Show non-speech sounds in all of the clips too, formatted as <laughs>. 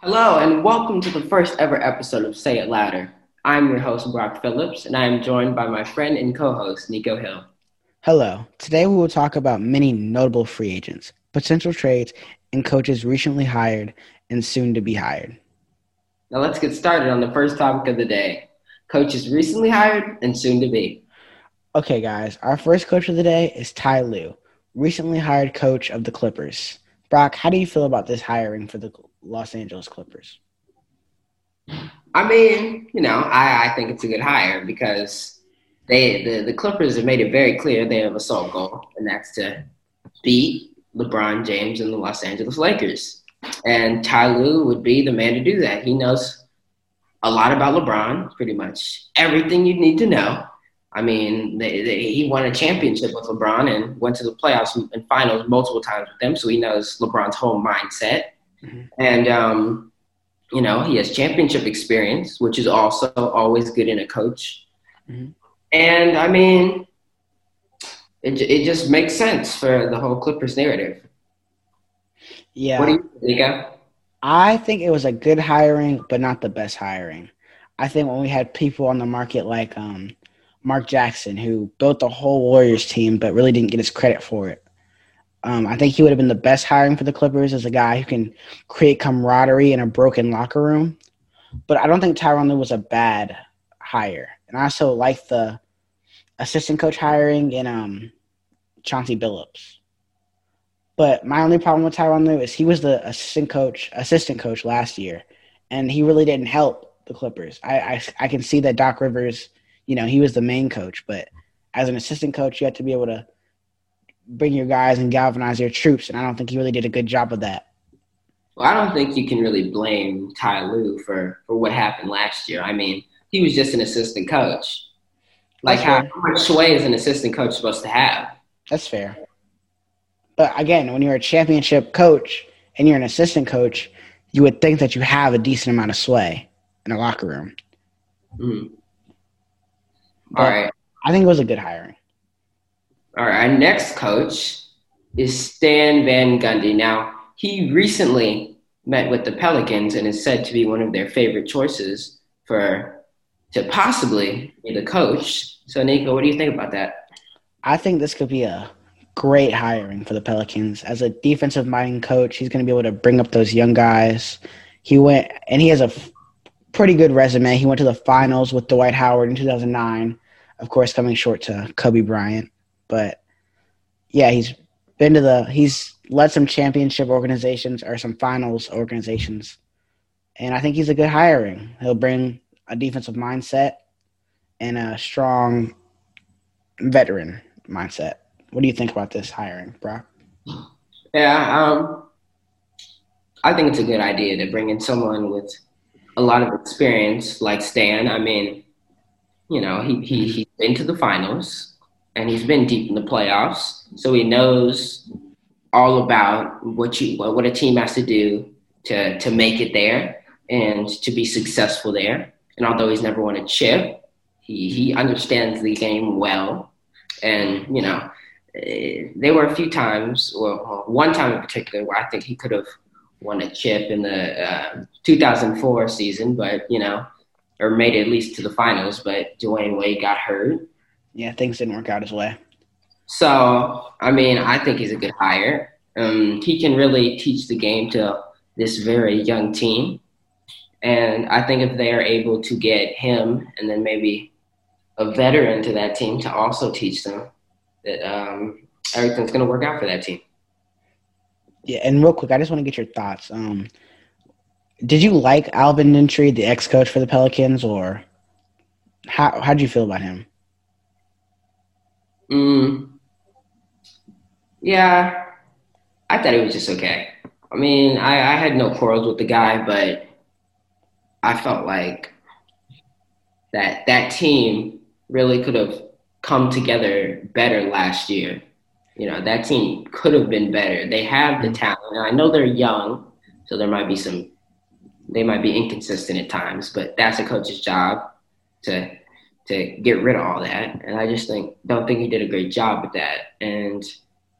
Hello, and welcome to the first ever episode of Say It Louder. I'm your host, Brock Phillips, and I am joined by my friend and co host, Nico Hill. Hello. Today we will talk about many notable free agents, potential trades, and coaches recently hired and soon to be hired. Now let's get started on the first topic of the day coaches recently hired and soon to be. Okay, guys, our first coach of the day is Ty Lue, recently hired coach of the Clippers. Brock, how do you feel about this hiring for the Los Angeles Clippers? I mean, you know, I, I think it's a good hire because they the, the Clippers have made it very clear they have a sole goal, and that's to beat LeBron James and the Los Angeles Lakers. And Ty Lue would be the man to do that. He knows a lot about LeBron, pretty much everything you need to know. I mean, they, they, he won a championship with LeBron and went to the playoffs and finals multiple times with them, so he knows LeBron's whole mindset. Mm-hmm. And um, you know, he has championship experience, which is also always good in a coach. Mm-hmm. And I mean, it it just makes sense for the whole Clippers narrative. Yeah. What do you think? I think it was a good hiring, but not the best hiring. I think when we had people on the market like um, Mark Jackson, who built the whole Warriors team, but really didn't get his credit for it. Um, I think he would have been the best hiring for the Clippers as a guy who can create camaraderie in a broken locker room. But I don't think Tyronn Lue was a bad hire. And I also like the assistant coach hiring in um, Chauncey Billups. But my only problem with Tyronn Lue is he was the assistant coach, assistant coach last year, and he really didn't help the Clippers. I, I, I can see that Doc Rivers, you know, he was the main coach, but as an assistant coach, you have to be able to bring your guys and galvanize your troops, and I don't think he really did a good job of that. Well, I don't think you can really blame Ty Lue for for what happened last year. I mean, he was just an assistant coach. Like how, how much sway is an assistant coach supposed to have? That's fair. But again, when you're a championship coach and you're an assistant coach, you would think that you have a decent amount of sway in a locker room. Mm. All right. I think it was a good hiring. All right, our next coach is Stan Van Gundy. Now, he recently met with the Pelicans and is said to be one of their favorite choices for to possibly be the coach. So, Nico, what do you think about that? I think this could be a great hiring for the Pelicans. As a defensive minded coach, he's going to be able to bring up those young guys. He went, and he has a f- pretty good resume. He went to the finals with Dwight Howard in 2009, of course, coming short to Kobe Bryant. But yeah, he's been to the he's led some championship organizations or some finals organizations. And I think he's a good hiring. He'll bring a defensive mindset and a strong veteran mindset. What do you think about this hiring, Brock? Yeah, um, I think it's a good idea to bring in someone with a lot of experience like Stan. I mean, you know, he, he, he's been to the finals and he's been deep in the playoffs, so he knows all about what you what a team has to do to to make it there and to be successful there. And although he's never won a chip, he he understands the game well. And you know, eh, there were a few times, or one time in particular, where I think he could have won a chip in the uh, 2004 season, but you know, or made it at least to the finals. But Dwyane Wade got hurt, yeah, things didn't work out his way. So, I mean, I think he's a good hire. Um, he can really teach the game to this very young team. And I think if they are able to get him and then maybe a veteran to that team to also teach them, that um, everything's going to work out for that team. Yeah, and real quick, I just want to get your thoughts. Um, did you like Alvin Gentry, the ex-coach for the Pelicans, or how how did you feel about him? Mm, yeah, I thought it was just okay. I mean, I, I had no quarrels with the guy, but I felt like that that team really could have come together better last year. You know, that team could have been better. They have the talent. And I know they're young, so there might be some they might be inconsistent at times, but that's a coach's job to to get rid of all that. And I just think don't think he did a great job with that. And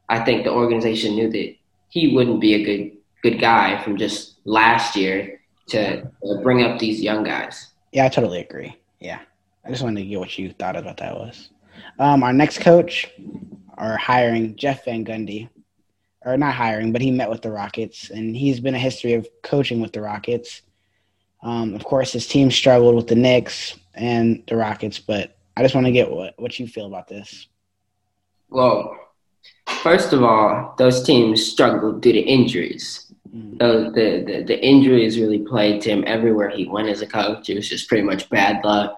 I think the organization knew that he wouldn't be a good good guy from just last year. to bring up these young guys. Yeah, I totally agree. Yeah, I just wanted to get what you thought about that was. Um, our next coach, are hiring Jeff Van Gundy, or not hiring, but he met with the Rockets, and he's been a history of coaching with the Rockets. Um, of course, his team struggled with the Knicks and the Rockets, but I just want to get what, what you feel about this. Well, first of all, those teams struggled due to injuries. Mm. The, the, the, the injuries really played to him everywhere he went as a coach. It was just pretty much bad luck.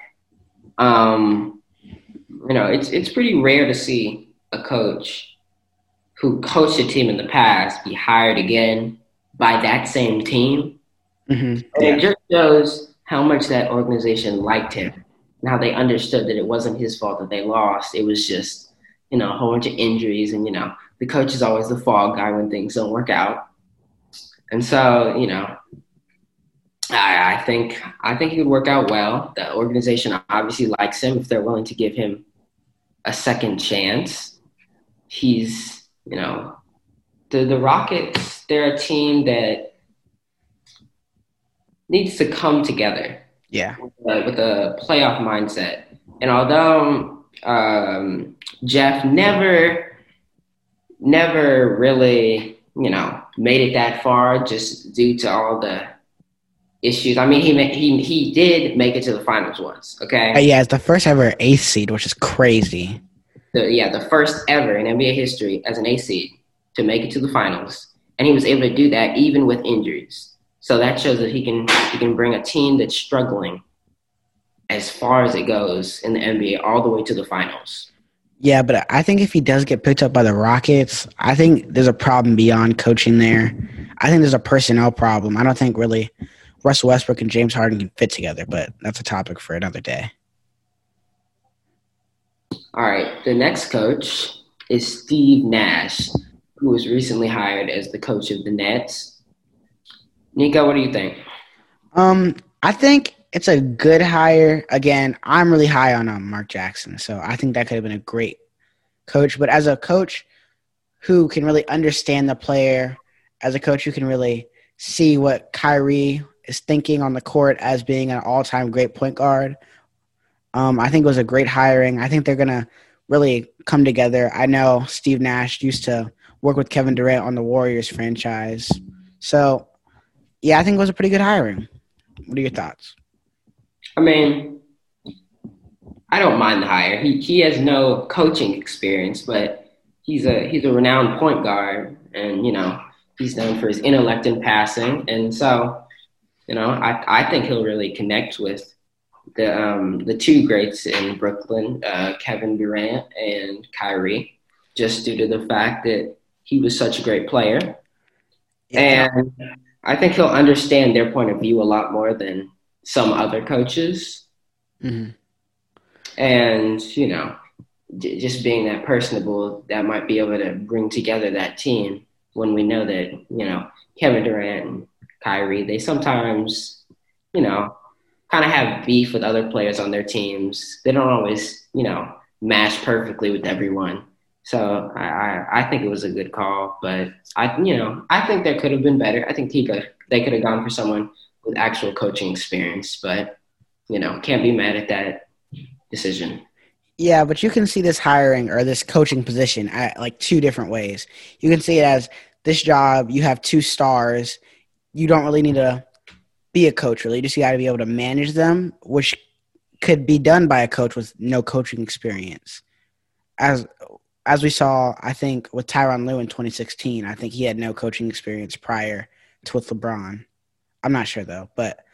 Um, you know, it's it's pretty rare to see a coach who coached a team in the past be hired again by that same team. Mm-hmm. And it just shows how much that organization liked him and how they understood that it wasn't his fault that they lost. It was just, you know, a whole bunch of injuries. And, you know, the coach is always the fall guy when things don't work out. And so, you know, I, I think I think he would work out well. The organization obviously likes him if they're willing to give him a second chance. He's, you know, the the Rockets. They're a team that needs to come together. Yeah, with a, with a playoff mindset. And although um, Jeff never, never really, you know, made it that far, just due to all the issues. I mean, he he he did make it to the finals once. Okay. Uh, yeah, it's the first ever eighth seed, which is crazy. The, yeah, the first ever in NBA history as an eighth seed to make it to the finals, and he was able to do that even with injuries. So that shows that he can he can bring a team that's struggling as far as it goes in the NBA all the way to the finals. Yeah, but I think if he does get picked up by the Rockets, I think there's a problem beyond coaching there. I think there's a personnel problem. I don't think really Russell Westbrook and James Harden can fit together, but that's a topic for another day. All right. The next coach is Steve Nash, who was recently hired as the coach of the Nets. Nico, what do you think? Um, I think it's a good hire. Again, I'm really high on um, Mark Jackson, so I think that could have been a great coach. But as a coach who can really understand the player, as a coach who can really see what Kyrie is thinking on the court as being an all-time great point guard. Um, I think it was a great hiring. I think they're gonna really come together. I know Steve Nash used to work with Kevin Durant on the Warriors franchise, so yeah, I think it was a pretty good hiring. What are your thoughts? I mean, I don't mind the hire. He he has no coaching experience, but he's a he's a renowned point guard, and you know he's known for his intellect and passing, and so you know, I, I think he'll really connect with the um, the two greats in Brooklyn, uh, Kevin Durant and Kyrie, just due to the fact that he was such a great player. Yeah. And I think he'll understand their point of view a lot more than some other coaches. Mm-hmm. And, you know, j- just being that personable that might be able to bring together that team when we know that, you know, Kevin Durant and Kyrie, they sometimes, you know, kind of have beef with other players on their teams. They don't always, you know, match perfectly with everyone. So I, I, I think it was a good call, but I, you know, I think there could have been better. I think Tika they could have gone for someone with actual coaching experience, but you know, can't be mad at that decision. Yeah, but you can see this hiring or this coaching position at like two different ways. You can see it as this job, you have two stars you don't really need to be a coach really. You just got to be able to manage them, which could be done by a coach with no coaching experience. As as we saw, I think with Tyronn Lue in 2016, I think he had no coaching experience prior to with LeBron. I'm not sure though, but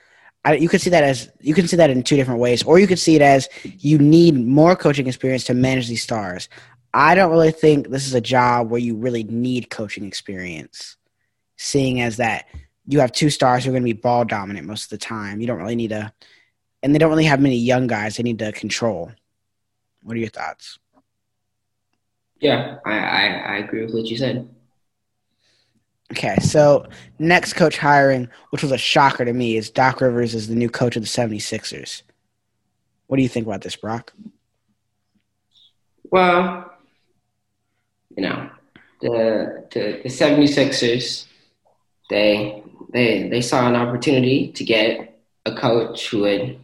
I, you could see that as you can see that in two different ways, or you could see it as you need more coaching experience to manage these stars. I don't really think this is a job where you really need coaching experience, seeing as that you have two stars who are going to be ball dominant most of the time. You don't really need to, and they don't really have many young guys they need to control. What are your thoughts? Yeah, I, I, I agree with what you said. Okay, so next coach hiring, which was a shocker to me, is Doc Rivers as the new coach of the 76ers. What do you think about this, Brock? Well, you know, the the, the 76ers they they they saw an opportunity to get a coach who had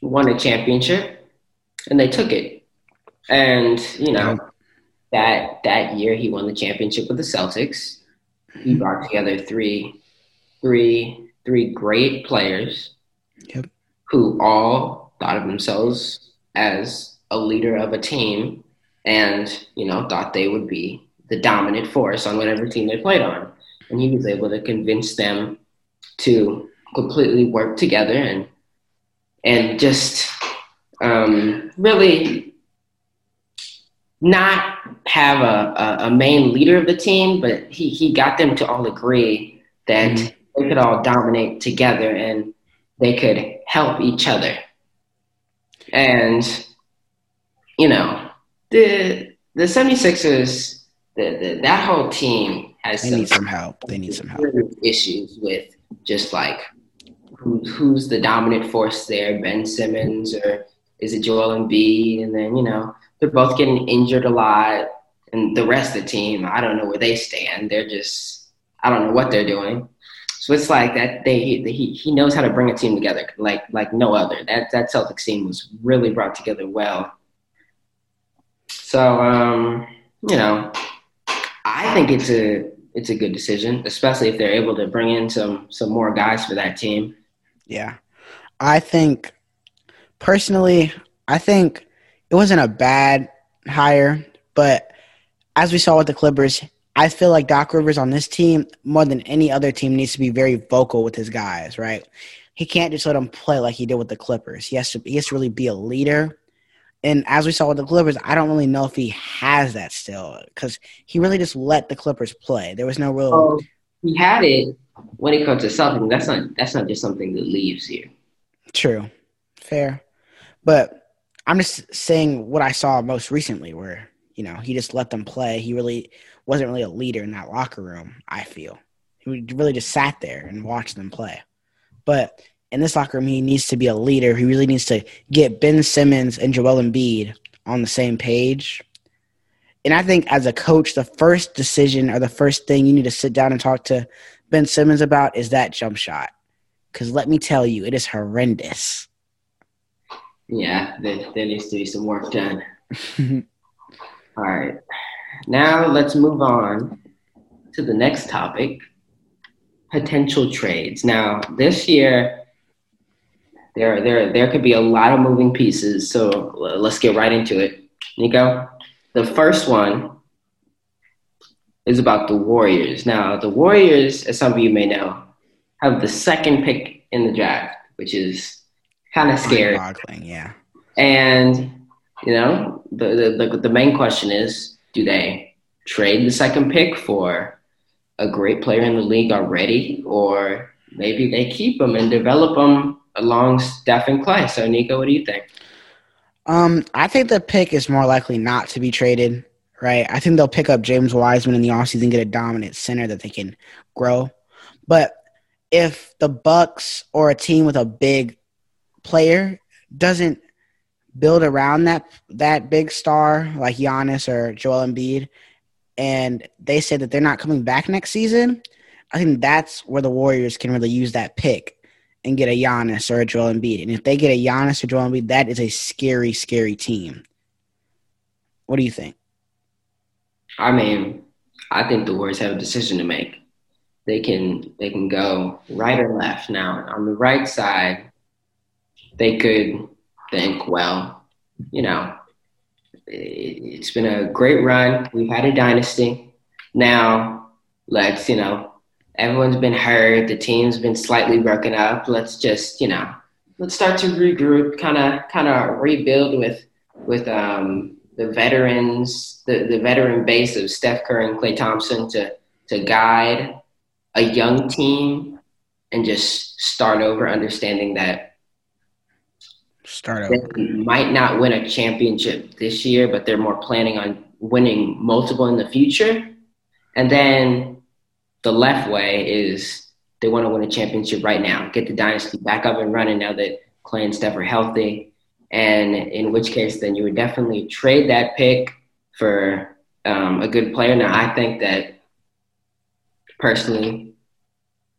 won a championship, and they took it. And you know that that year he won the championship with the Celtics. He brought together three three three great players Yep. who all thought of themselves as a leader of a team and you know thought they would be the dominant force on whatever team they played on and he was able to convince them to completely work together and and just um, really not have a, a, a main leader of the team, but he, he got them to all agree that Mhm. they could all dominate together and they could help each other. And, you know, the the 76ers, the, the, that whole team has They some need some help. They need some help. issues with just like who's who's the dominant force there, Ben Simmons or is it Joel Embiid? And then you know they're both getting injured a lot, and the rest of the team, I don't know where they stand. They're just I don't know what they're doing. So it's like that they he he knows how to bring a team together like like no other. That that Celtics team was really brought together well. So um, you know, I think it's a it's a good decision, especially if they're able to bring in some some more guys for that team. Yeah. I think personally, I think it wasn't a bad hire, but as we saw with the Clippers, I feel like Doc Rivers on this team, more than any other team, needs to be very vocal with his guys, right? He can't just let them play like he did with the Clippers. He has to he has to really be a leader. And as we saw with the Clippers, I don't really know if he has that still because he really just let the Clippers play. There was no real So he had it when it comes to something. That's not that's not just something that leaves here. True. Fair. But I'm just saying what I saw most recently where, you know, he just let them play. He really wasn't really a leader in that locker room, I feel. He really just sat there and watched them play. But in this locker room, he needs to be a leader. He really needs to get Ben Simmons and Joel Embiid on the same page. And I think as a coach, the first decision or the first thing you need to sit down and talk to Ben Simmons about is that jump shot. Because let me tell you, it is horrendous. Yeah, there, there needs to be some work done. <laughs> All right. Now let's move on to the next topic potential trades. Now, this year, there, there, there could be a lot of moving pieces. So let's get right into it. Nico, the first one is about the Warriors. Now, the Warriors, as some of you may know, have the second pick in the draft, which is kind of scary. Mind-boggling, yeah. And you know, the, the the the main question is, do they trade the second pick for a great player in the league already, or maybe they keep them and develop them along Steph and Klay? So, Nico, what do you think? Um, I think the pick is more likely not to be traded, right? I think they'll pick up James Wiseman in the offseason, and get a dominant center that they can grow. But if the Bucks or a team with a big player doesn't build around that that big star like Giannis or Joel Embiid, and they say that they're not coming back next season, I think that's where the Warriors can really use that pick and get a Giannis or a Joel Embiid. And if they get a Giannis or Joel Embiid, that is a scary, scary team. What do you think? I mean, I think the Warriors have a decision to make. They can they can go right or left. Now, on the right side, they could think, well, you know, it- it's been a great run. We've had a dynasty. Now, let's, you know, everyone's been hurt. The team's been slightly broken up. Let's just, you know, let's start to regroup, kind of, kind of rebuild with, with um, the veterans, the, the veteran base of Steph Curry and Klay Thompson to, to guide a young team and just start over, understanding that Start they might not win a championship this year, but they're more planning on winning multiple in the future. And then the left way is they want to win a championship right now, get the dynasty back up and running now that Klay and Steph are healthy. And in which case, then you would definitely trade that pick for um, a good player. Now, I think that personally,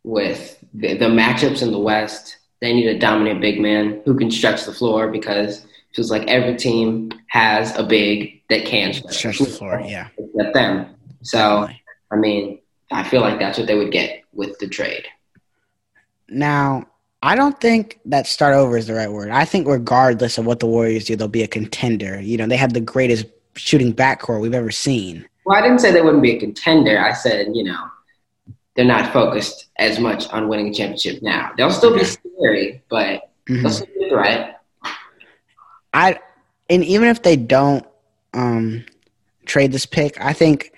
with the, the matchups in the West. They need a dominant big man who can stretch the floor because it feels like every team has a big that can Stretch the floor, yeah. except them. So, I mean, I feel like that's what they would get with the trade. Now, I don't think that start over is the right word. I think regardless of what the Warriors do, they'll be a contender. You know, they have the greatest shooting backcourt we've ever seen. Well, I didn't say they wouldn't be a contender. I said, you know, they're not focused as much on winning a championship now. They'll still be scary, but Mhm. they'll still be threat. I and even if they don't um, trade this pick, I think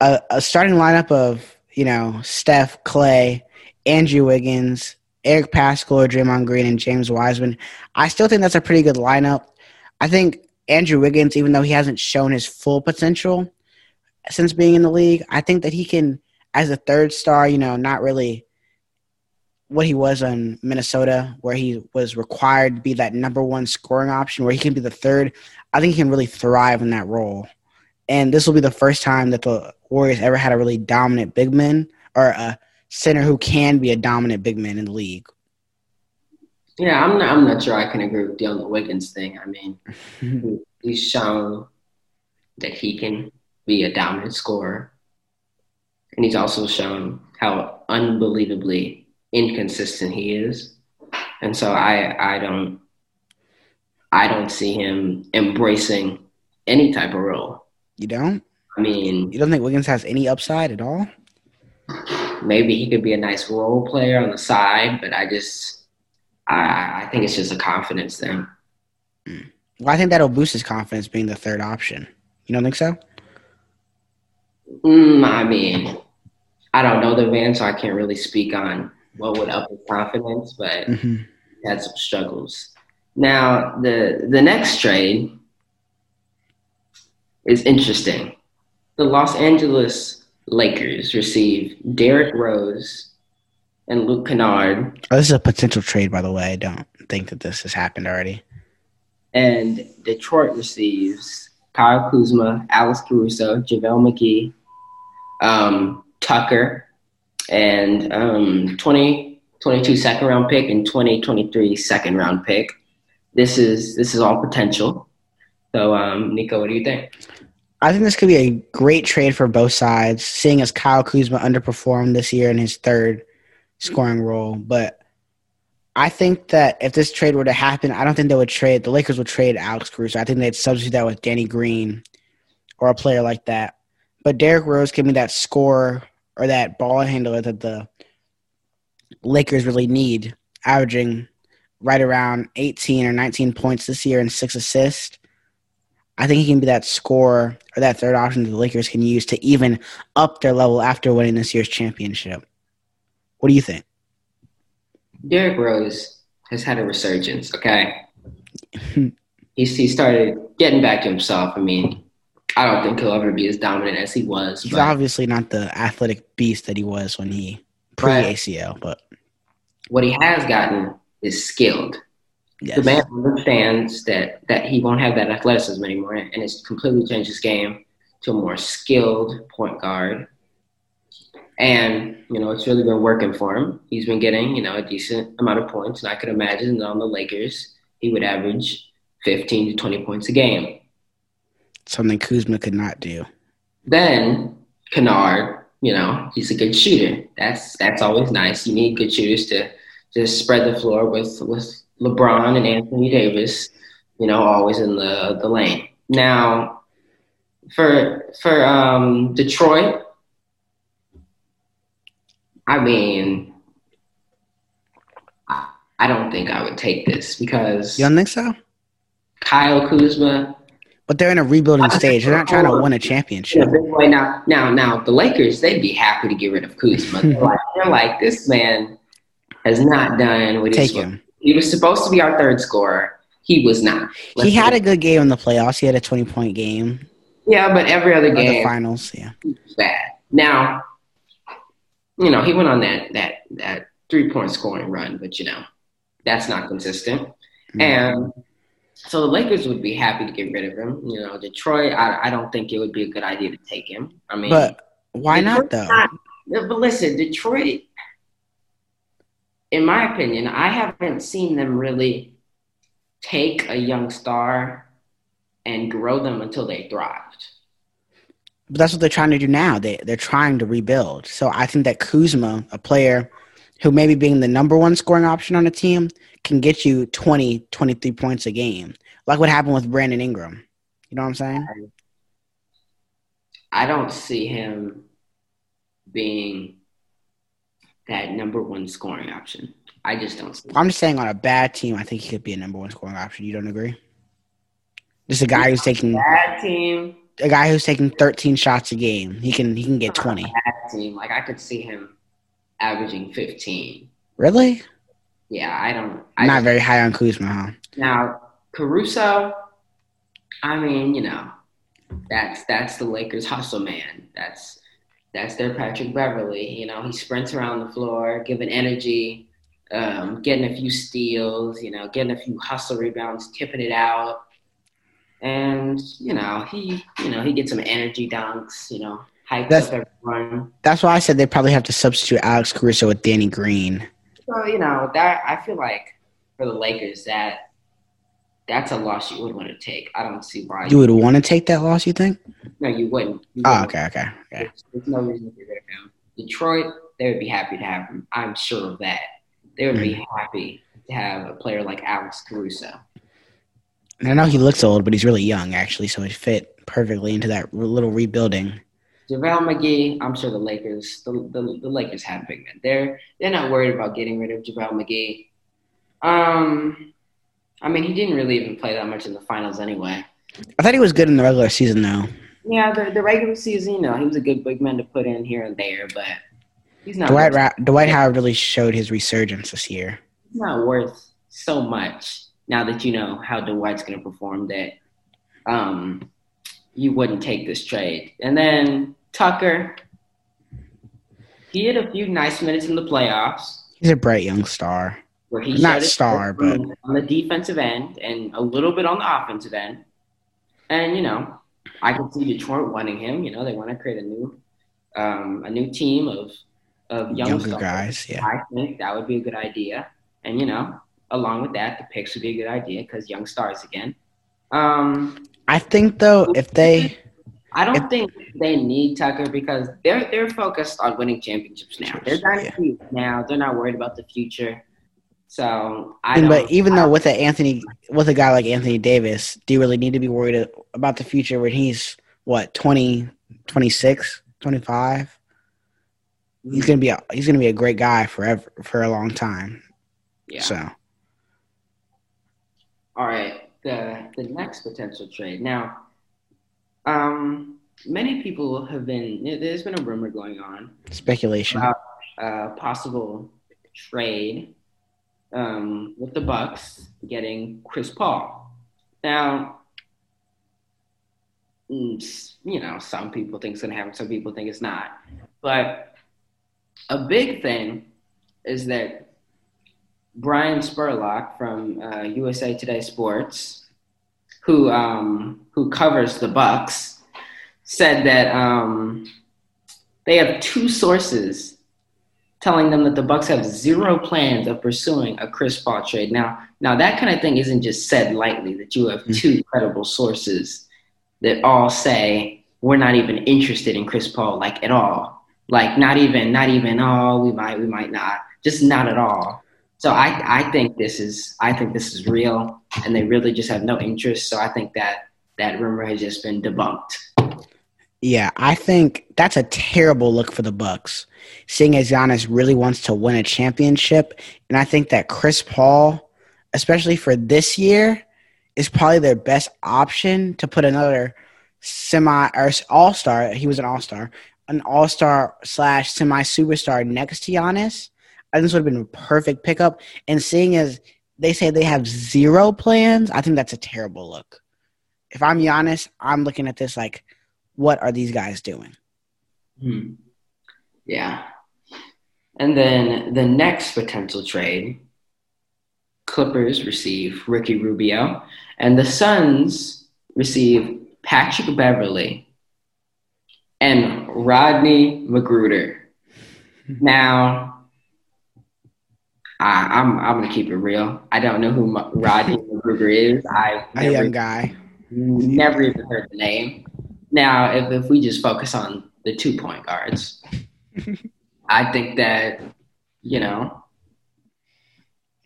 a, a starting lineup of you know Steph, Klay, Andrew Wiggins, Eric Paschall, or Draymond Green, and James Wiseman. I still think that's a pretty good lineup. I think Andrew Wiggins, even though he hasn't shown his full potential since being in the league, I think that he can, as a third star, you know, not really what he was in Minnesota, where he was required to be that number one scoring option, where he can be the third. I think he can really thrive in that role. And this will be the first time that the Warriors ever had a really dominant big man or a center who can be a dominant big man in the league. Yeah, I'm not, I'm not sure I can agree with you on the Wiggins thing. I mean, <laughs> he's shown that he can be a dominant scorer. And he's also shown how unbelievably inconsistent he is. And so I I don't I don't see him embracing any type of role. You don't? I mean, You don't think Wiggins has any upside at all? maybe he could be a nice role player on the side, but I just I I think it's just a confidence thing. Well, I think that'll boost his confidence being the third option. You don't think so? Mm, I mean, I don't know the van, so I can't really speak on what would up his confidence, but hmm he had some struggles. Now, the the next trade is interesting. The Los Angeles Lakers receive Derrick Rose and Luke Kennard, Oh, this is a potential trade, by the way. I don't think that this has happened already. and Detroit receives Kyle Kuzma, Alex Caruso, JaVale McGee, um, Tucker, and um, 20, 22 second round pick and 2023 second round pick. This is this is all potential. So, um, Nico, what do you think? I think this could be a great trade for both sides, seeing as Kyle Kuzma underperformed this year in his third scoring role. But I think that if this trade were to happen, I don't think they would trade the Lakers would trade Alex Caruso. I think they'd substitute that with Danny Green or a player like that. But Derrick Rose give me that score or that ball handler that the Lakers really need, averaging right around 18 or 19 points this year and six assists. I think he can be that scorer or that third option that the Lakers can use to even up their level after winning this year's championship. What do you think? Derrick Rose has had a resurgence. Okay, <laughs> he's he started getting back to himself. I mean, I don't think he'll ever be as dominant as he was. He's but- obviously not the athletic beast that he was when he pre ACL, but what he has gotten is skilled. yes. The man understands that that he won't have that athleticism anymore, and it's completely changed his game to a more skilled point guard. And you know, it's really been working for him. He's been getting you know a decent amount of points, and I could imagine that on the Lakers he would average fifteen to twenty points a game. Something Kuzma could not do. Then Kennard, you know, he's a good shooter. That's that's always nice. You need good shooters to just spread the floor with with LeBron and Anthony Davis, you know, always in the the lane. Now, for for um, Detroit, I mean, I, I don't think I would take this because You don't think so? Kyle Kuzma But they're in a rebuilding stage. They're not trying to win a championship. boy. Now, now, now, the Lakers they'd be happy to get rid of Kuzma. They're <laughs> like, they're like, this man has not done what Take him. He was supposed to be our third scorer. He was not. He had a good game in the playoffs. He had a 20 point game. yeah, but every other Or the game finals, yeah. bad. Now, you know, he went on that that that three point scoring run, but you know, that's not consistent. Mm. And so the Lakers would be happy to get rid of him. You know, Detroit, I, I don't think it would be a good idea to take him. I mean, But why not, though? not- but listen, Detroit, in my opinion, I haven't seen them really take a young star and grow them until they thrived. But that's what they're trying to do now. They they're trying to rebuild. So I think that Kuzma, a player who maybe being the number one scoring option on a team, can get you 20, 23 points a game. Like what happened with Brandon Ingram. You know what I'm saying? I don't see him being that number one scoring option. I just don't see I'm just saying on a bad team, I think he could be a number one scoring option. You don't agree? Just a guy who's taking bad team. A guy who's taking 13 shots a game. He can he can get 20. Bad team. Like I could see him averaging 15. Really? Yeah, I don't. I Not very high on Kuzma, huh? Now Caruso, I mean, you know, that's that's the Lakers hustle man. That's that's their Patrick Beverley. You know, he sprints around the floor, giving energy, um, getting a few steals, you know, getting a few hustle rebounds, tipping it out. And, you know, he you know, he gets some energy dunks, you know, hypes That's- up everyone. That's why I said they probably have to substitute Alex Caruso with Danny Green. So, you know, that I feel like for the Lakers that that's a loss you would want to take. I don't see why You would want to take that loss, you think? no, you wouldn't. You Oh, wouldn't. okay, okay, okay. There's, there's no reason to get rid of him. Detroit, they would be happy to have him. I'm sure of that. They would be mm. happy to have a player like Alex Caruso. And I know he looks old, but he's really young, actually, so he fit perfectly into that little rebuilding. JaVale McGee, I'm sure the Lakers, the, the, the Lakers have big men. They're they're not worried about getting rid of JaVale McGee. Um, I mean, he didn't really even play that much in the finals anyway. I thought he was good in the regular season, though. Yeah, the, the regular season, you know, he was a good big man to put in here and there, but he's not Dwight Ra- Dwight Howard really showed his resurgence this year. he's not worth so much now that you know how Dwight's going to perform that um, you wouldn't take this trade. And then Tucker, he had a few nice minutes in the playoffs He's a bright young star. where he Not star, but on the defensive end and a little bit on the offensive end. And you know, I can see Detroit wanting him. You know, they want to create a new um, a new team of of young Younger stars. guys, yeah. I think that would be a good idea. And you know, along with that, the picks would be a good idea because young stars again. Um, I think though, if they I don't If- think they need Tucker because they're they're focused on winning championships now. They're dynasty now. They're not worried about the future. So I don't. but even though with a Anthony with a guy like Anthony Davis, do you really need to be worried about the future when he's what 20, 26, 25? He's gonna be a, he's gonna be a great guy forever for a long time. yeah. So All right. The the next potential trade now. Um, many people have been. There's been a rumor going on speculation. about uh, possible trade um, with the Bucks getting Chris Paul. Now, mm, you know, some people think it's gonna happen, some people think it's not. But a big thing is that Brian Spurlock from uh, USA Today Sports, who um, who covers the Bucks, said that um, they have two sources telling them that the Bucks have zero plans of pursuing a Chris Paul trade. Now, now that kind of thing isn't just said lightly. That you have two credible sources that all say we're not even interested in Chris Paul, like at all. Like not even, not even. Oh, we might, we might not. Just not at all. So I, I think this is, I think this is real, and they really just have no interest. So I think that that rumor has just been debunked. Yeah, I think that's a terrible look for the Bucks, seeing as Giannis really wants to win a championship, and I think that Chris Paul, especially for this year, is probably their best option to put another semi or all star. He was an all star, an all star slash semi superstar next to Giannis. I think this would have been a perfect pickup. And seeing as they say they have zero plans, I think that's a terrible look. If I'm Giannis, I'm looking at this like what are these guys doing? Hmm. Yeah. And then the next potential trade Clippers receive Ricky Rubio, and the Suns receive Patrick Beverley and Rodney McGruder. <laughs> Now, I, I'm I'm gonna keep it real. I don't know who Rodney <laughs> McGruder is. I A young guy. never even heard the name. Now, if, if we just focus on the two point guards, <laughs> I think that, you know,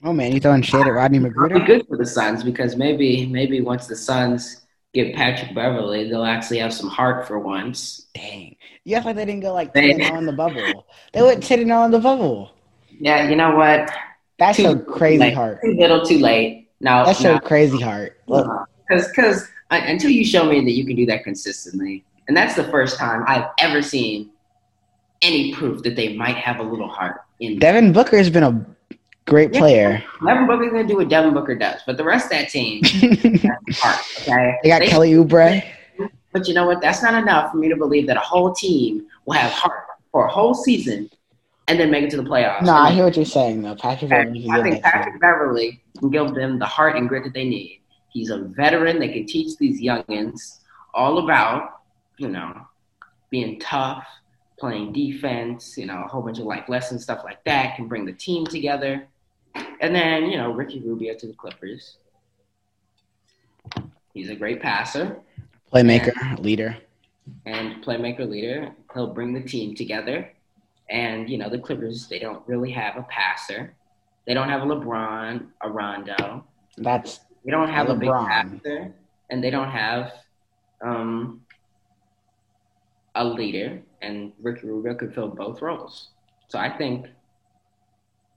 Oh man, you throwing shade at Rodney it'll be McGruder? good for the Suns because maybe maybe once the Suns get Patrick Beverley, they'll actually have some heart for once. Dang. You act like they didn't go like 10 on oh the bubble. They went 10 on oh the bubble. Yeah, you know what? That's Too crazy late. heart. Too little, too late. No, That showed crazy heart. Because uh-huh. because uh, until you show me that you can do that consistently, and that's the first time I've ever seen any proof that they might have a little heart in. Devin Booker has been a great Yeah. player. Devin Booker's gonna do what Devin Booker does, but the rest of that team <laughs> heart. Okay, they got Kelly Oubre. but you know what? That's not enough for me to believe that a whole team will have heart for a whole season and then make it to the playoffs. No, I hear what you're saying though. Patrick Beverley I think Patrick Beverley can give them the heart and grit that they need. He's a veteran that can teach these youngins all about, you know, being tough, playing defense, you know, a whole bunch of life lessons, stuff like that, can bring the team together. And then, you know, Ricky Rubio to the Clippers. He's a great passer playmaker, leader. and playmaker leader. He'll bring the team together. And, you know, the Clippers, they don't really have a passer. They don't have a LeBron, a Rondo. That's They don't have a big LeBron. passer. And they don't have um, a leader. And Ricky Rubio could fill both roles. So I think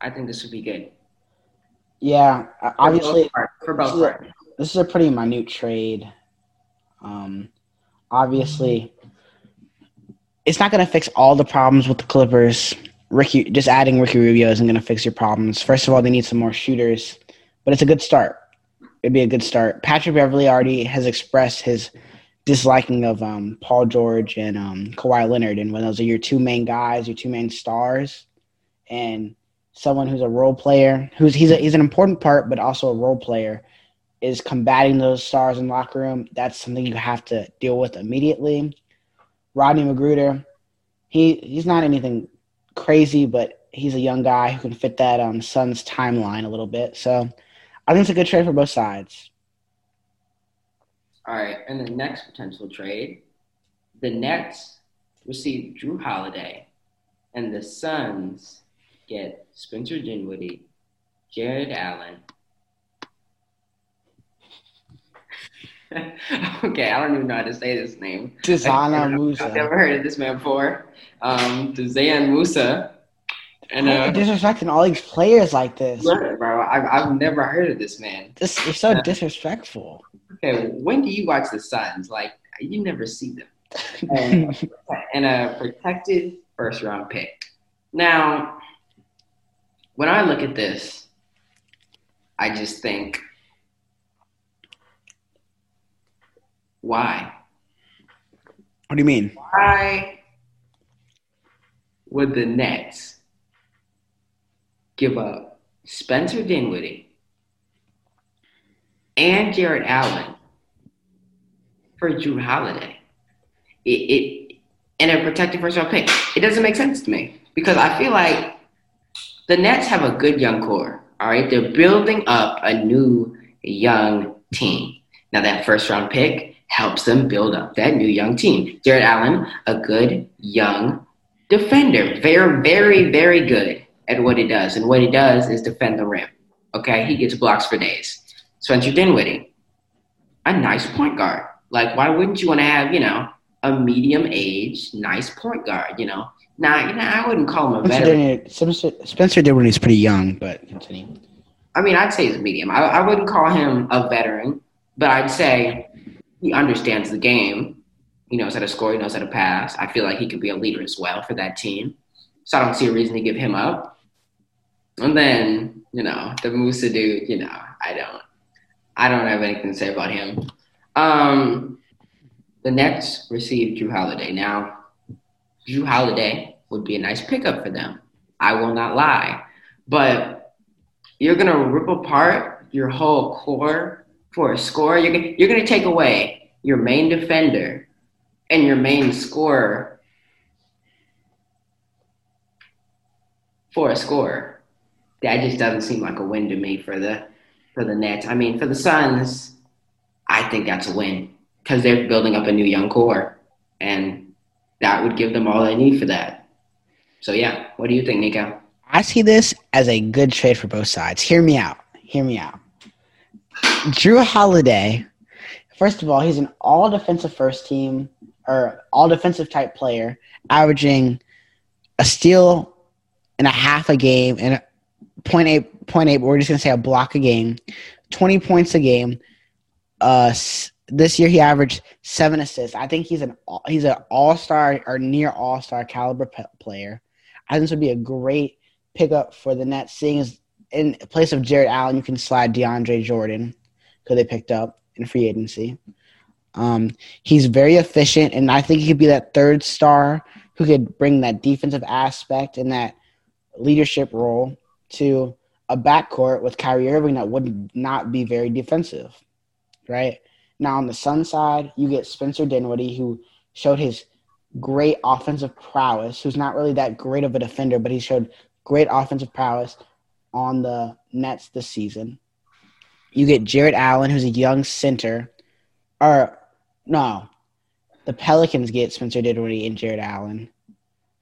I think this would be good. yeah. uh, Obviously, for both, part- for both Yeah. parties. this is a pretty minute trade. Um, obviously, it's not going to fix all the problems with the Clippers. Ricky, just adding Ricky Rubio isn't going to fix your problems. First of all, they need some more shooters, but it's a good start. It'd be a good start. Patrick Beverley already has expressed his disliking of um, Paul George and um, Kawhi Leonard, and when those are your two main guys, your two main stars, and someone who's a role player, who's he's a, he's an important part, but also a role player is combating those stars in locker room, that's something you have to deal with immediately. Rodney McGruder, he he's not anything crazy, but he's a young guy who can fit that um Suns timeline a little bit. So I think it's a good trade for both sides. All right, and the next potential trade, the Nets receive Jrue Holiday, and the Suns get Spencer Dinwiddie, Jarrett Allen. <laughs> okay, I don't even know how to say this name. Tizana I've Musa. never heard of this man before. Um, Musa, and uh, you disrespecting all these players like this. bro, I've, I've never heard of this man. This you're so disrespectful. Okay, when do you watch the Suns? Like, you never see them. <laughs> and, and a protected first round pick. Now, when I look at this, I just think, why? what do you mean? Why would the Nets give up Spencer Dinwiddie and Jarrett Allen for Jrue Holiday? It, it and a protected first round pick. It doesn't make sense to me because I feel like the Nets have a good young core. All right, they're building up a new young team. Now that first round pick helps them build up that new young team. Jarrett Allen, a good young defender, very, very, very good at what he does, and what he does is defend the rim. Okay, he gets blocks for days. Spencer Dinwiddie, a nice point guard. Like, why wouldn't you want to have, you know, a medium age, nice point guard? You know, now, you know, I wouldn't call him a Spencer veteran. Dinwiddie, Spencer, Spencer Dinwiddie's pretty young, but continue. I mean, I'd say he's medium. I, I wouldn't call him a veteran, but I'd say he understands the game. He knows how to score. He knows how to pass. I feel like he could be a leader as well for that team. So I don't see a reason to give him up. And then, you know, the Musa dude, you know, I don't, I don't have anything to say about him. Um, the Nets received Jrue Holiday. Now, Jrue Holiday would be a nice pickup for them. I will not lie, but you're gonna rip apart your whole core for a score. You're you're gonna take away your main defender and your main scorer for a score. that just doesn't seem like a win to me for the for the Nets. I mean, for the Suns, I think that's a win because they're building up a new young core, and that would give them all they need for that. So yeah, what do you think, Nico? I see this as a good trade for both sides. Hear me out. Hear me out. Jrue Holiday, first of all, he's an all defensive first team or all defensive type player, averaging a steal and a half a game and a point eight point eight. But we're just gonna say a block a game, twenty points a game. Uh, this year he averaged seven assists. I think he's an he's an all star or near all star caliber player. I think this would be a great pickup for the Nets, seeing as in place of Jarrett Allen, you can slide DeAndre Jordan, who they picked up in free agency. Um, he's very efficient, and I think he could be that third star who could bring that defensive aspect and that leadership role to a backcourt with Kyrie Irving that would not be very defensive, right? Now on the Sun side, you get Spencer Dinwiddie, who showed his great offensive prowess. Who's not really that great of a defender, but he showed great offensive prowess on the Nets this season. You get Jarrett Allen, who's a young center, or no, the Pelicans get Spencer Dinwiddie and Jarrett Allen,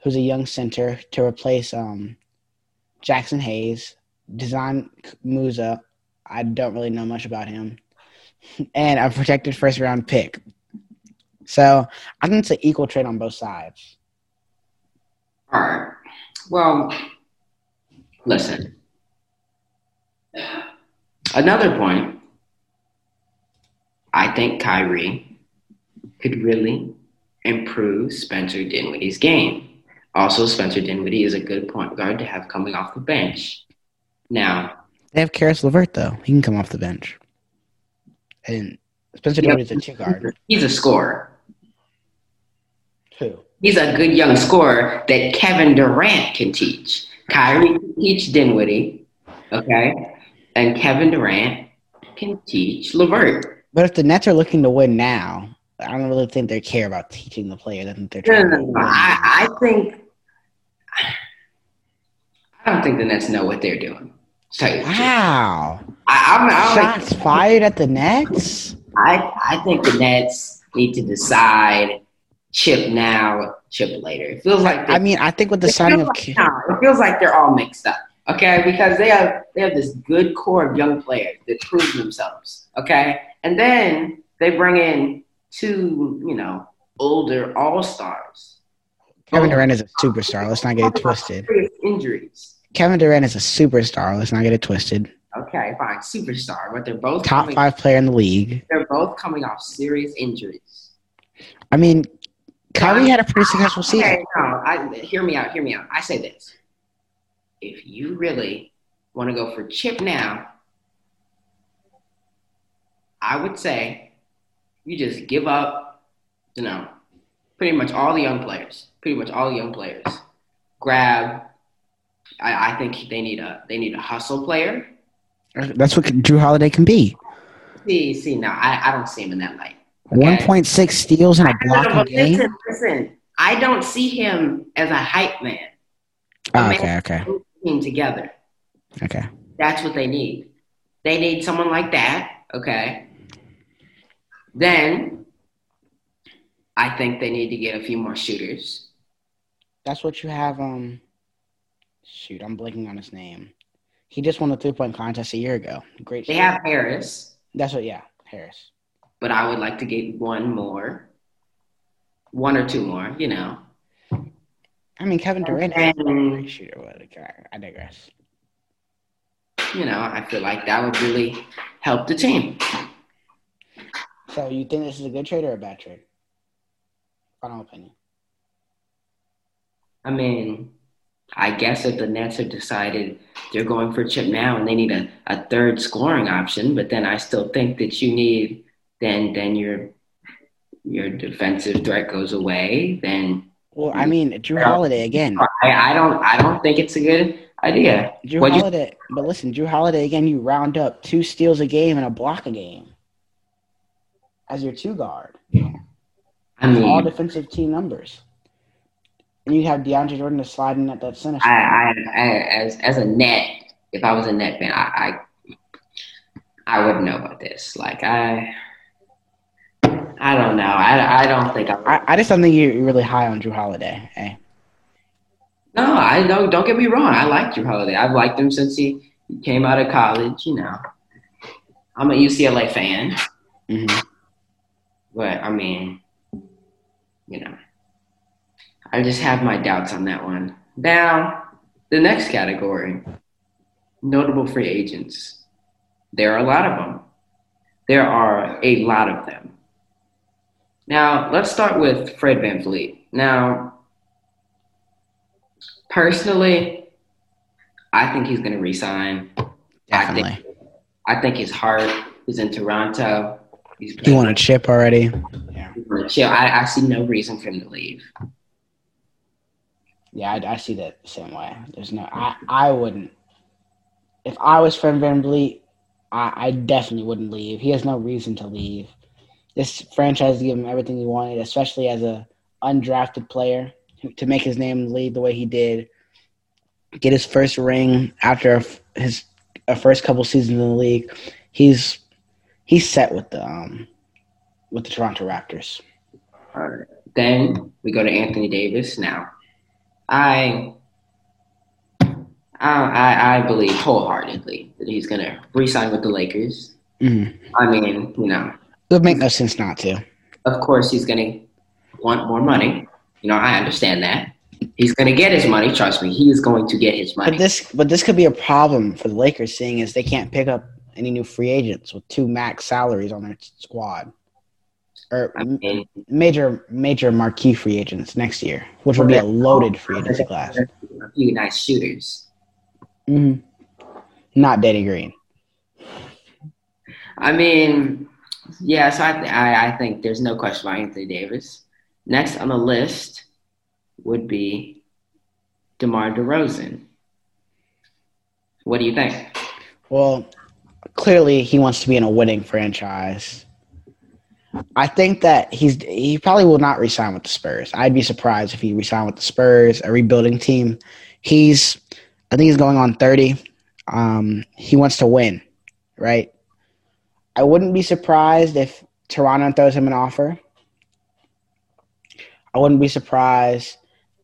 who's a young center to replace um, Jaxson Hayes, Dzanan Musa. I don't really know much about him, <laughs> and a protected first round pick. So I think it's an equal trade on both sides. All right. Well, listen. Another point, I think Kyrie could really improve Spencer Dinwiddie's game. Also, Spencer Dinwiddie is a good point guard to have coming off the bench. Now, they have Caris LeVert, though. He can come off the bench. And Spencer yep. Dinwiddie's a two guard. He's a scorer. Who? He's a good young scorer that Kevin Durant can teach. Kyrie can teach Dinwiddie, okay? And Kevin Durant can teach LeVert. But if the Nets are looking to win now, I don't really think they care about teaching the player. I think they're trying no, no, no. I, I think I don't think the Nets know what they're doing. Wow! I, I'm, I'm Shots like, fired at the Nets. I I think the Nets need to decide chip now, chip later. It feels like I mean, I think with the signing of like, it feels like they're all mixed up. Okay, because they have they have this good core of young players that prove themselves. Okay, and then they bring in two, you know, older all stars. Kevin Durant is a superstar. Let's not get it twisted. Injuries. Kevin Durant is a superstar. Let's not get it twisted. Okay, fine, superstar, but they're both top coming, five player in the league. They're both coming off serious injuries. I mean, Kyrie had a pretty successful season. Okay, no, I, hear me out. Hear me out. I say this: if you really want to go for chip now, I would say you just give up, you know, pretty much all the young players. Pretty much all the young players. Grab. I, I think they need a they need a hustle player. That's what Jrue Holiday can be. See, see, no, I, I don't see him in that light. Okay? One point six steals and a block a game. Listen, listen, I don't see him as a hype man. Oh, okay, okay. Team together. Okay. That's what they need. They need someone like that. Okay. Then I think they need to get a few more shooters. That's what you have. Um, shoot, I'm blanking on his name. He just won the three point contest a year ago. Great. They have Harris. That's what. Yeah, Harris. But I would like to get one more, one or two more. You know. I mean, Kevin Durant is a shooter. I digress. You know, I feel like that would really help the team. So you think this is a good trade or a bad trade? Final opinion. I mean, I guess if the Nets have decided they're going for Chip now and they need a, a third scoring option, but then I still think that you need then then your your defensive threat goes away. Then well, I mm. mean, Jrue Holiday again. I, I don't I don't think it's a good idea. Jrue What'd Holiday, you, but listen, Jrue Holiday again. You round up two steals a game and a block a game as your two guard. I mean, all defensive team numbers. And you have DeAndre Jordan to slide in at that center. I, I, I, as as a net, if I was a net fan, I, I I wouldn't know about this. Like I I don't know. I, I don't think I, I. I just don't think you're really high on Jrue Holiday. Hey. No, I don't. Don't get me wrong. I like Jrue Holiday. I've liked him since he came out of college. You know, I'm a UCLA fan. Mm-hmm. But I mean, you know, I just have my doubts on that one. Now, the next category notable free agents. There are a lot of them. There are a lot of them. Now, let's start with Fred Van VanVleet. Now, personally, I think he's going to resign. Definitely. I think, I think his heart is in Toronto. He's you want a chip already? Yeah. I, I see no reason for him to leave. Yeah, I, I see that the same way. There's no, I, I wouldn't. If I was Fred VanVleet, I, I definitely wouldn't leave. He has no reason to leave. This franchise gave him everything he wanted, especially as a undrafted player to make his name lead the way he did. Get his first ring after his a first couple seasons in the league. He's he's set with the um with the Toronto Raptors. All right. Then we go to Anthony Davis. Now, I I, I believe wholeheartedly that he's going to re-sign with the Lakers. Mm-hmm. I mean, you know, it would make no sense not to. Of course, he's going to want more money. You know, I understand that. He's going to get his money. Trust me, he is going to get his money. But this, but this could be a problem for the Lakers, seeing as they can't pick up any new free agents with two max salaries on their squad, or I mean, major major marquee free agents next year, which will be a loaded free agency class. A few nice shooters. Mm-hmm. Not Danny Green. I mean, yeah. So I, I, I think there's no question about Anthony Davis. Next on the list would be DeMar DeRozan. What do you think? Well, clearly he wants to be in a winning franchise. I think that he's he probably will not resign with the Spurs. I'd be surprised if he resigned with the Spurs, a rebuilding team. He's I think he's going on 30. Um, he wants to win, right? I wouldn't be surprised if Toronto throws him an offer. I wouldn't be surprised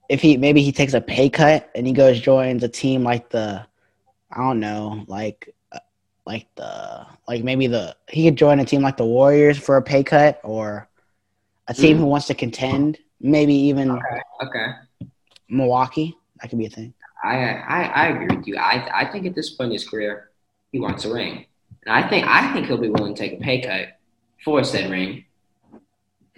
if he maybe he takes a pay cut and he goes joins a team like the I don't know, like uh, like the like maybe the he could join a team like the Warriors for a pay cut or a team mm. who wants to contend, maybe even okay. okay. Milwaukee. That could be a thing. I, I, I agree with you. I, I think at this point in his career, he wants a ring, and I think I think he'll be willing to take a pay cut for said ring.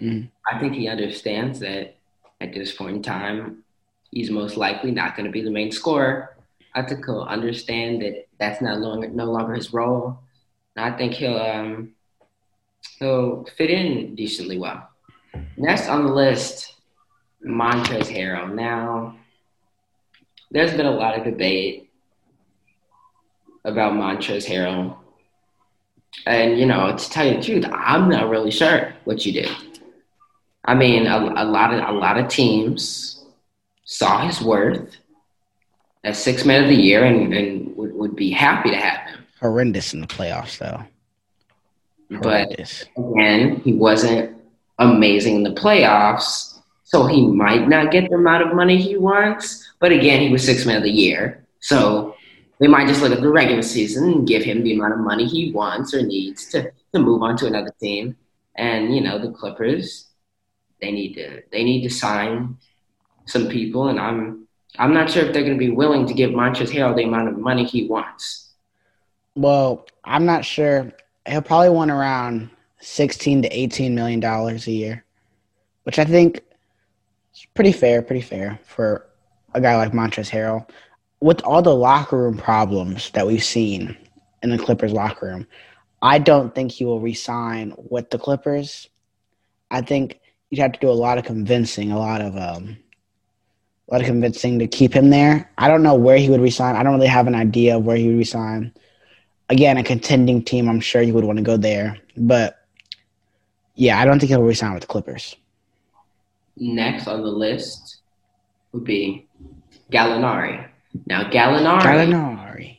Mm. I think he understands that at this point in time, he's most likely not going to be the main scorer. I think he'll understand that that's not longer no longer his role, and I think he'll um, he'll fit in decently well. Next on the list, Montrezl Harrell. Now there's been a lot of debate about Montrezl Harrell. And, you know, to tell you the truth, I'm not really sure what you did. I mean, a, a lot of a lot of teams saw his worth as six man of the year and, and would, would be happy to have him. Horrendous in the playoffs, though. Horrendous. But again, he wasn't amazing in the playoffs, so he might not get the amount of money he wants. But again, he was six man of the year. So they might just look at the regular season and give him the amount of money he wants or needs to, to move on to another team. And, you know, the Clippers, they need to they need to sign some people and I'm I'm not sure if they're gonna be willing to give Montrezl Harrell the amount of money he wants. Well, I'm not sure. He'll probably want around sixteen to eighteen million dollars a year. Which I think is pretty fair, pretty fair for a guy like Montrezl Harrell, with all the locker room problems that we've seen in the Clippers locker room, I don't think he will resign with the Clippers. I think you'd have to do a lot of convincing, a lot of um, a lot of convincing to keep him there. I don't know where he would resign. I don't really have an idea of where he would resign. Again, a contending team, I'm sure he would want to go there, but yeah, I don't think he'll resign with the Clippers. Next on the list would be Gallinari. Now Gallinari, Gallinari,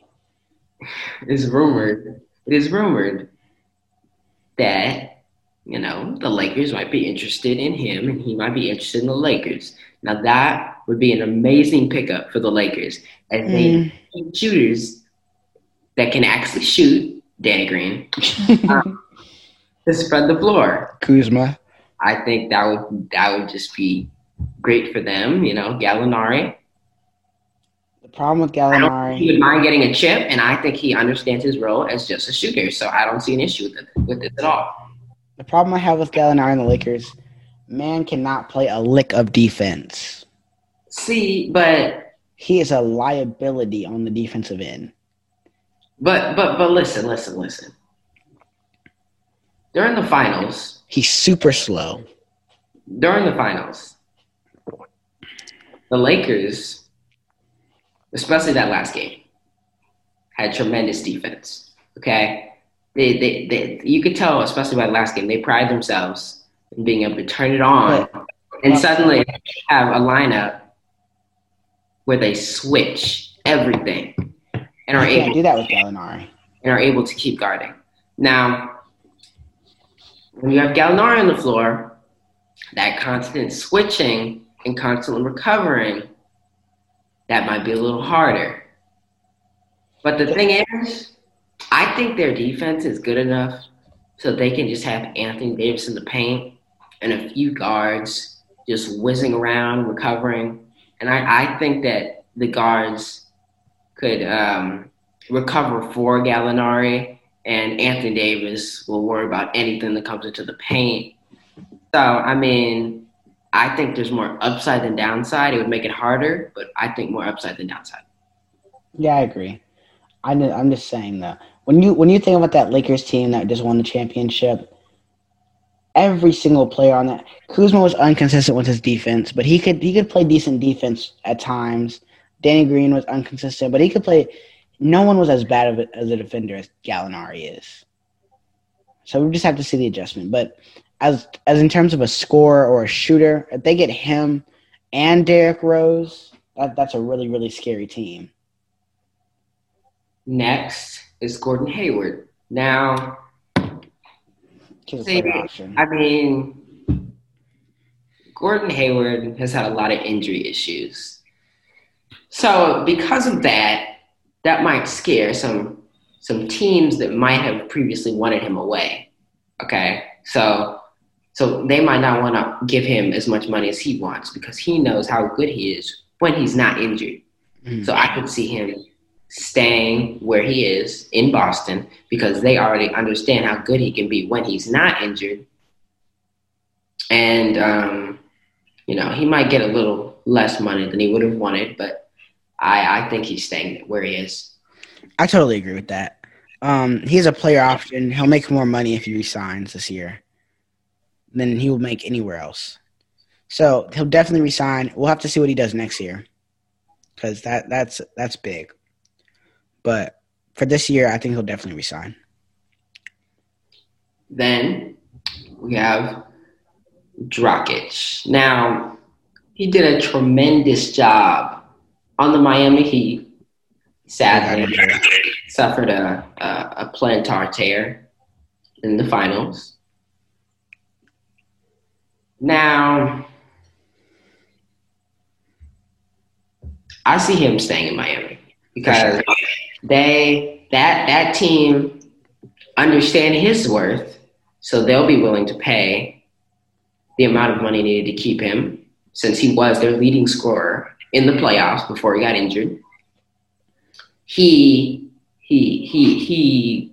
<sighs> is rumored. It is rumored that you know the Lakers might be interested in him, and he might be interested in the Lakers. Now that would be an amazing pickup for the Lakers as they Mm. need shooters that can actually shoot. Danny Green <laughs> um, to spread the floor. Kuzma. I think that would that would just be great for them. You know, Gallinari. Problem with I don't think he would mind getting a chip, and I think he understands his role as just a shooter. So I don't see an issue with it with this at all. the problem I have with Gallinari and the Lakers, man cannot play a lick of defense. See, but He is a liability on the defensive end. but but but listen, listen, listen. During the finals, He's super slow. during the finals, the Lakers, especially that last game, had tremendous defense. Okay, they, they, they you could tell, especially by the last game, they pride themselves in being able to turn it on and suddenly have a lineup where they switch everything and are able do that with Gallinari. and are able to keep guarding. Now, when you have Gallinari on the floor, that constant switching and constantly recovering, that might be a little harder. But the thing is, I think their defense is good enough so they can just have Anthony Davis in the paint and a few guards just whizzing around, recovering. And I, I think that the guards could um, recover for Gallinari, and Anthony Davis will worry about anything that comes into the paint. So, I mean, I think there's more upside than downside. It would make it harder, but I think more upside than downside. Yeah, I agree. I I'm just saying though, when you when you think about that Lakers team that just won the championship, every single player on that Kuzma was inconsistent with his defense, but he could he could play decent defense at times. Danny Green was inconsistent, but he could play. No one was as bad of a, as a defender as Gallinari is. So we just have to see the adjustment. But as as in terms of a scorer or a shooter, if they get him and Derrick Rose, that, that's a really really scary team. Next is Gordon Hayward. Now, See. I mean, Gordon Hayward has had a lot of injury issues. So because of that, that might scare some some teams that might have previously wanted him away. Okay, so so they might not want to give him as much money as he wants because he knows how good he is when he's not injured. Mhm. So I could see him staying where he is in Boston because they already understand how good he can be when he's not injured. And, um, you know, he might get a little less money than he would have wanted, but I, I think he's staying where he is. I totally agree with that. Um, he's a player option. He'll make more money if he resigns this year than he will make anywhere else. So he'll definitely resign. We'll have to see what he does next year because that that's that's big. But for this year, I think he'll definitely resign. Then we have Dragic. Now, he did a tremendous job on the Miami Heat. Sadly, suffered a, a, a plantar tear in the finals. Now, I see him staying in Miami because they that that team understand his worth, so they'll be willing to pay the amount of money needed to keep him, since he was their leading scorer in the playoffs before he got injured. He he he he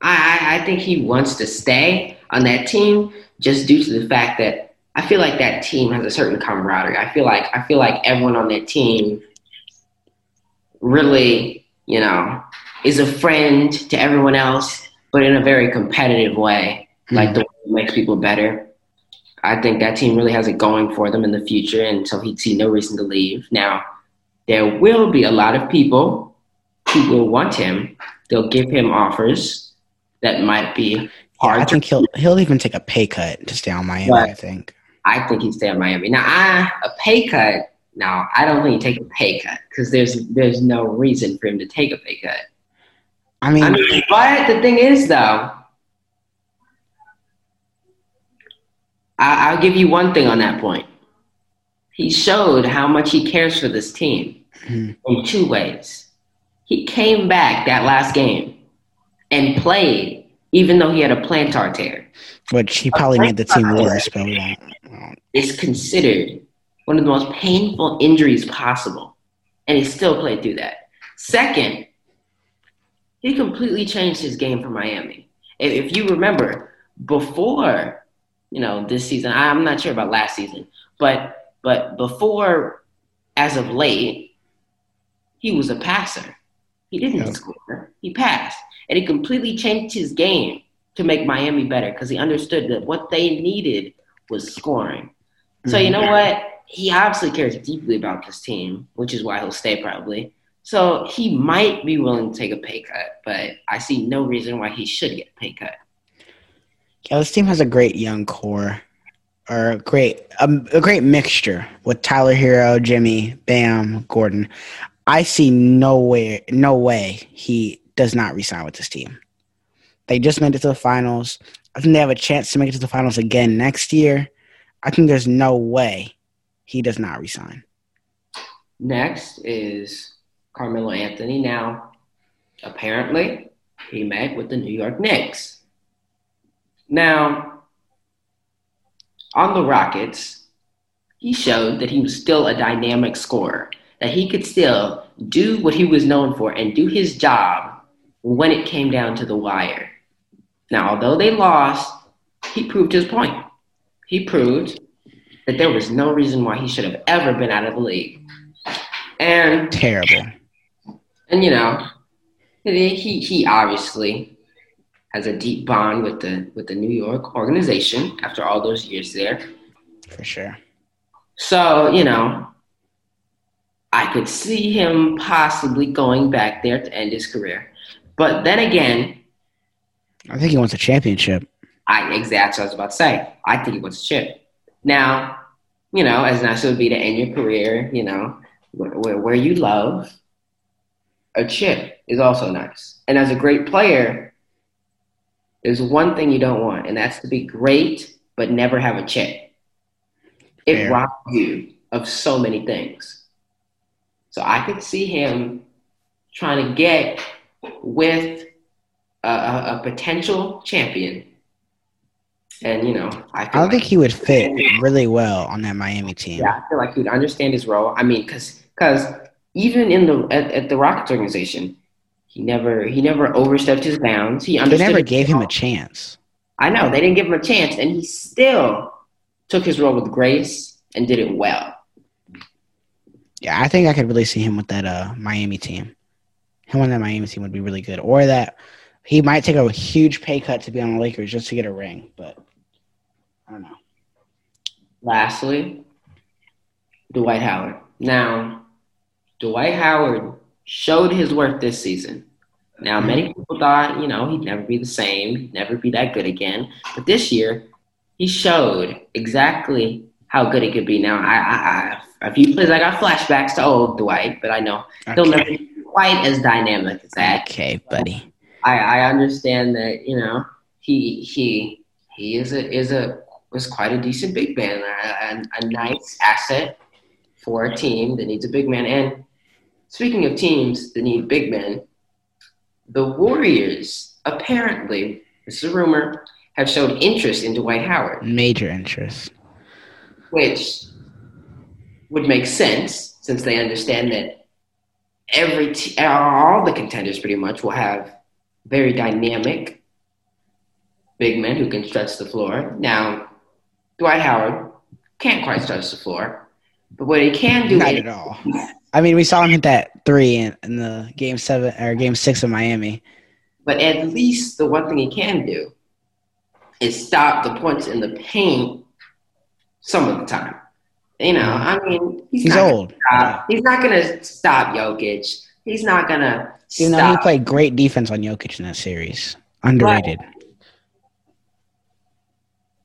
I I think he wants to stay on that team just due to the fact that I feel like that team has a certain camaraderie. I feel like I feel like everyone on that team really, you know, is a friend to everyone else, but in a very competitive way, hmm. like the way that makes people better. I think that team really has it going for them in the future, and so he'd see no reason to leave. Now, there will be a lot of people who will want him. They'll give him offers that might be Yeah, hard I to think he'll he'll even take a pay cut to stay on Miami. Right. I think. I think he'd stay in Miami. Now, I, a pay cut. Now, I don't think he'd take a pay cut because there's there's no reason for him to take a pay cut. I mean, I mean, but the thing is, though, I, I'll give you one thing on that point. He showed how much he cares for this team Mhm. in two ways. He came back that last game and played, even though he had a plantar tear. which he probably made the team worse, but we won't. we won't. It's considered one of the most painful injuries possible, and he still played through that. Second, he completely changed his game for Miami. If, if you remember, before you know this season, I'm not sure about last season, but but before, as of late, he was a passer. He didn't Yep. score. He passed, and he completely changed his game to make Miami better because he understood that what they needed was scoring. So you know what? He obviously cares deeply about this team, which is why he'll stay probably. So he might be willing to take a pay cut, but I see no reason why he should get a pay cut. Yeah, this team has a great young core, or a great um, a great mixture with Tyler Herro, Jimmy, Bam, Gordon. I see no way, no way he does not resign with this team. They just made it to the finals. I think they have a chance to make it to the finals again next year. I think there's no way he does not resign. Next is Carmelo Anthony. Now, apparently, he met with the New York Knicks. Now, on the Rockets, he showed that he was still a dynamic scorer, that he could still do what he was known for and do his job when it came down to the wire. Now, although they lost, he proved his point. He proved that there was no reason why he should have ever been out of the league. And Terrible. and you know, he he obviously has a deep bond with the with the New York organization after all those years there. For sure. So, you know, I could see him possibly going back there to end his career. But then again, I think he wants a championship. I exactly what I was about to say. I think he wants a chip. Now, you know, as nice as it would be to end your career, you know, where, where, where you love, a chip is also nice. And as a great player, there's one thing you don't want, and that's to be great but never have a chip. It robs you of so many things. So I could see him trying to get with a, a, a potential champion. And, you know, I, feel I don't think he would fit really well on that Miami team. yeah, I feel like he would understand his role. I mean, because even in the at, at the Rockets organization, he never he never overstepped his bounds. He They never gave him a chance. I know they didn't give him a chance, and he still took his role with grace and did it well. Yeah, I think I could really see him with that uh, Miami team. Him on that Miami team would be really good. Or that he might take a huge pay cut to be on the Lakers just to get a ring. But I don't know. Lastly, Dwight Howard. Now, Dwight Howard showed his worth this season. Now, many people thought, you know, he'd never be the same, never be that good again. But this year, he showed exactly how good he could be. Now, I, I, I a few plays, I got flashbacks to old Dwight, but I know he'll never be quite as dynamic as that. okay buddy. I, I understand that you know he he he is a is a was quite a decent big man, a, a, a nice asset for a team that needs a big man. And speaking of teams that need big men, the Warriors apparently, this is a rumor, have showed interest in Dwight Howard, Major interest. Which would make sense since they understand that every t- all the contenders pretty much will have very dynamic big men who can stretch the floor. Now, Dwight Howard can't quite stretch the floor, but what he can do Not is at all. I mean, we saw him hit that three in, in the game seven or game six of Miami. But at least the one thing he can do is stop the points in the paint some of the time. You know, I mean, he's, He's old. he's not going to stop Jokic. He's not going to Even though he played great defense on Jokic in that series. Underrated.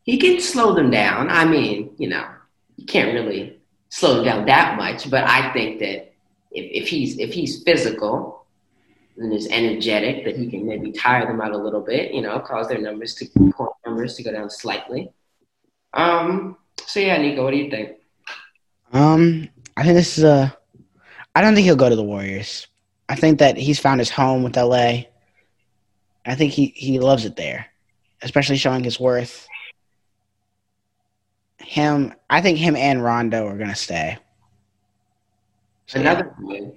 He can slow them down. I mean, you know, you can't really slow them down that much. But I think that if, if he's if he's physical and is energetic that he can maybe tire them out a little bit, you know, cause their numbers to point numbers to go down slightly. Um, so yeah, Nico, what do you think? Um, I think this is a. I don't think he'll go to the Warriors. I think that he's found his home with LA. I think he, he loves it there, especially showing his worth. Him, I think him and Rondo are gonna stay. So, Another yeah.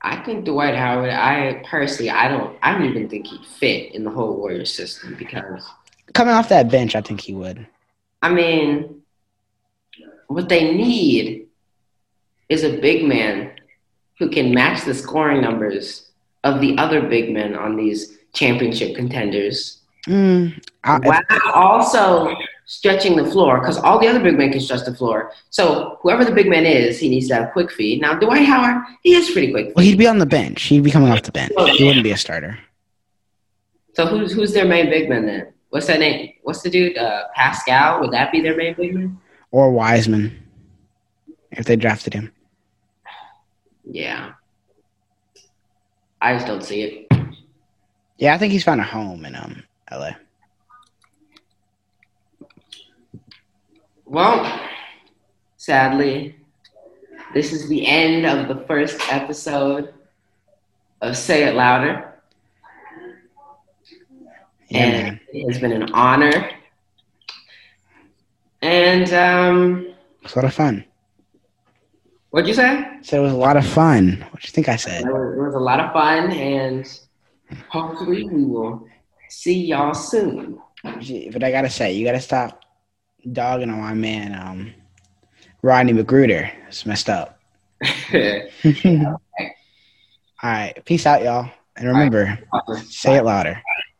I think Dwight Howard. I personally, I don't, I don't even think he'd fit in the whole Warriors system because coming off that bench, I think he would. I mean, what they need is a big man who can match the scoring numbers of the other big men on these championship contenders. Mm, I, while also stretching the floor, because all the other big men can stretch the floor. So whoever the big man is, he needs to have quick feet. Now Dwight Howard, he is pretty quick. Feet. Well, he'd be on the bench. He'd be coming off the bench. He wouldn't be a starter. So who's who's their main big man then? What's that name? What's the dude? Uh, Paschall? Would that be their main big man? Or Wiseman, if they drafted him. Yeah. I just don't see it. Yeah, I think he's found a home in um LA. Well, sadly, this is the end of the first episode of Say It Louder. And it has been an honor. And um, it's a lot of fun. What'd you say? said it was a lot of fun. What do you think I said? It was, it was a lot of fun, and hopefully we will see y'all soon. But I gotta say, you gotta stop dogging on my man, um, Rodney McGruder. It's messed up. <laughs> <laughs> All right, peace out, y'all, and remember, right. say it louder.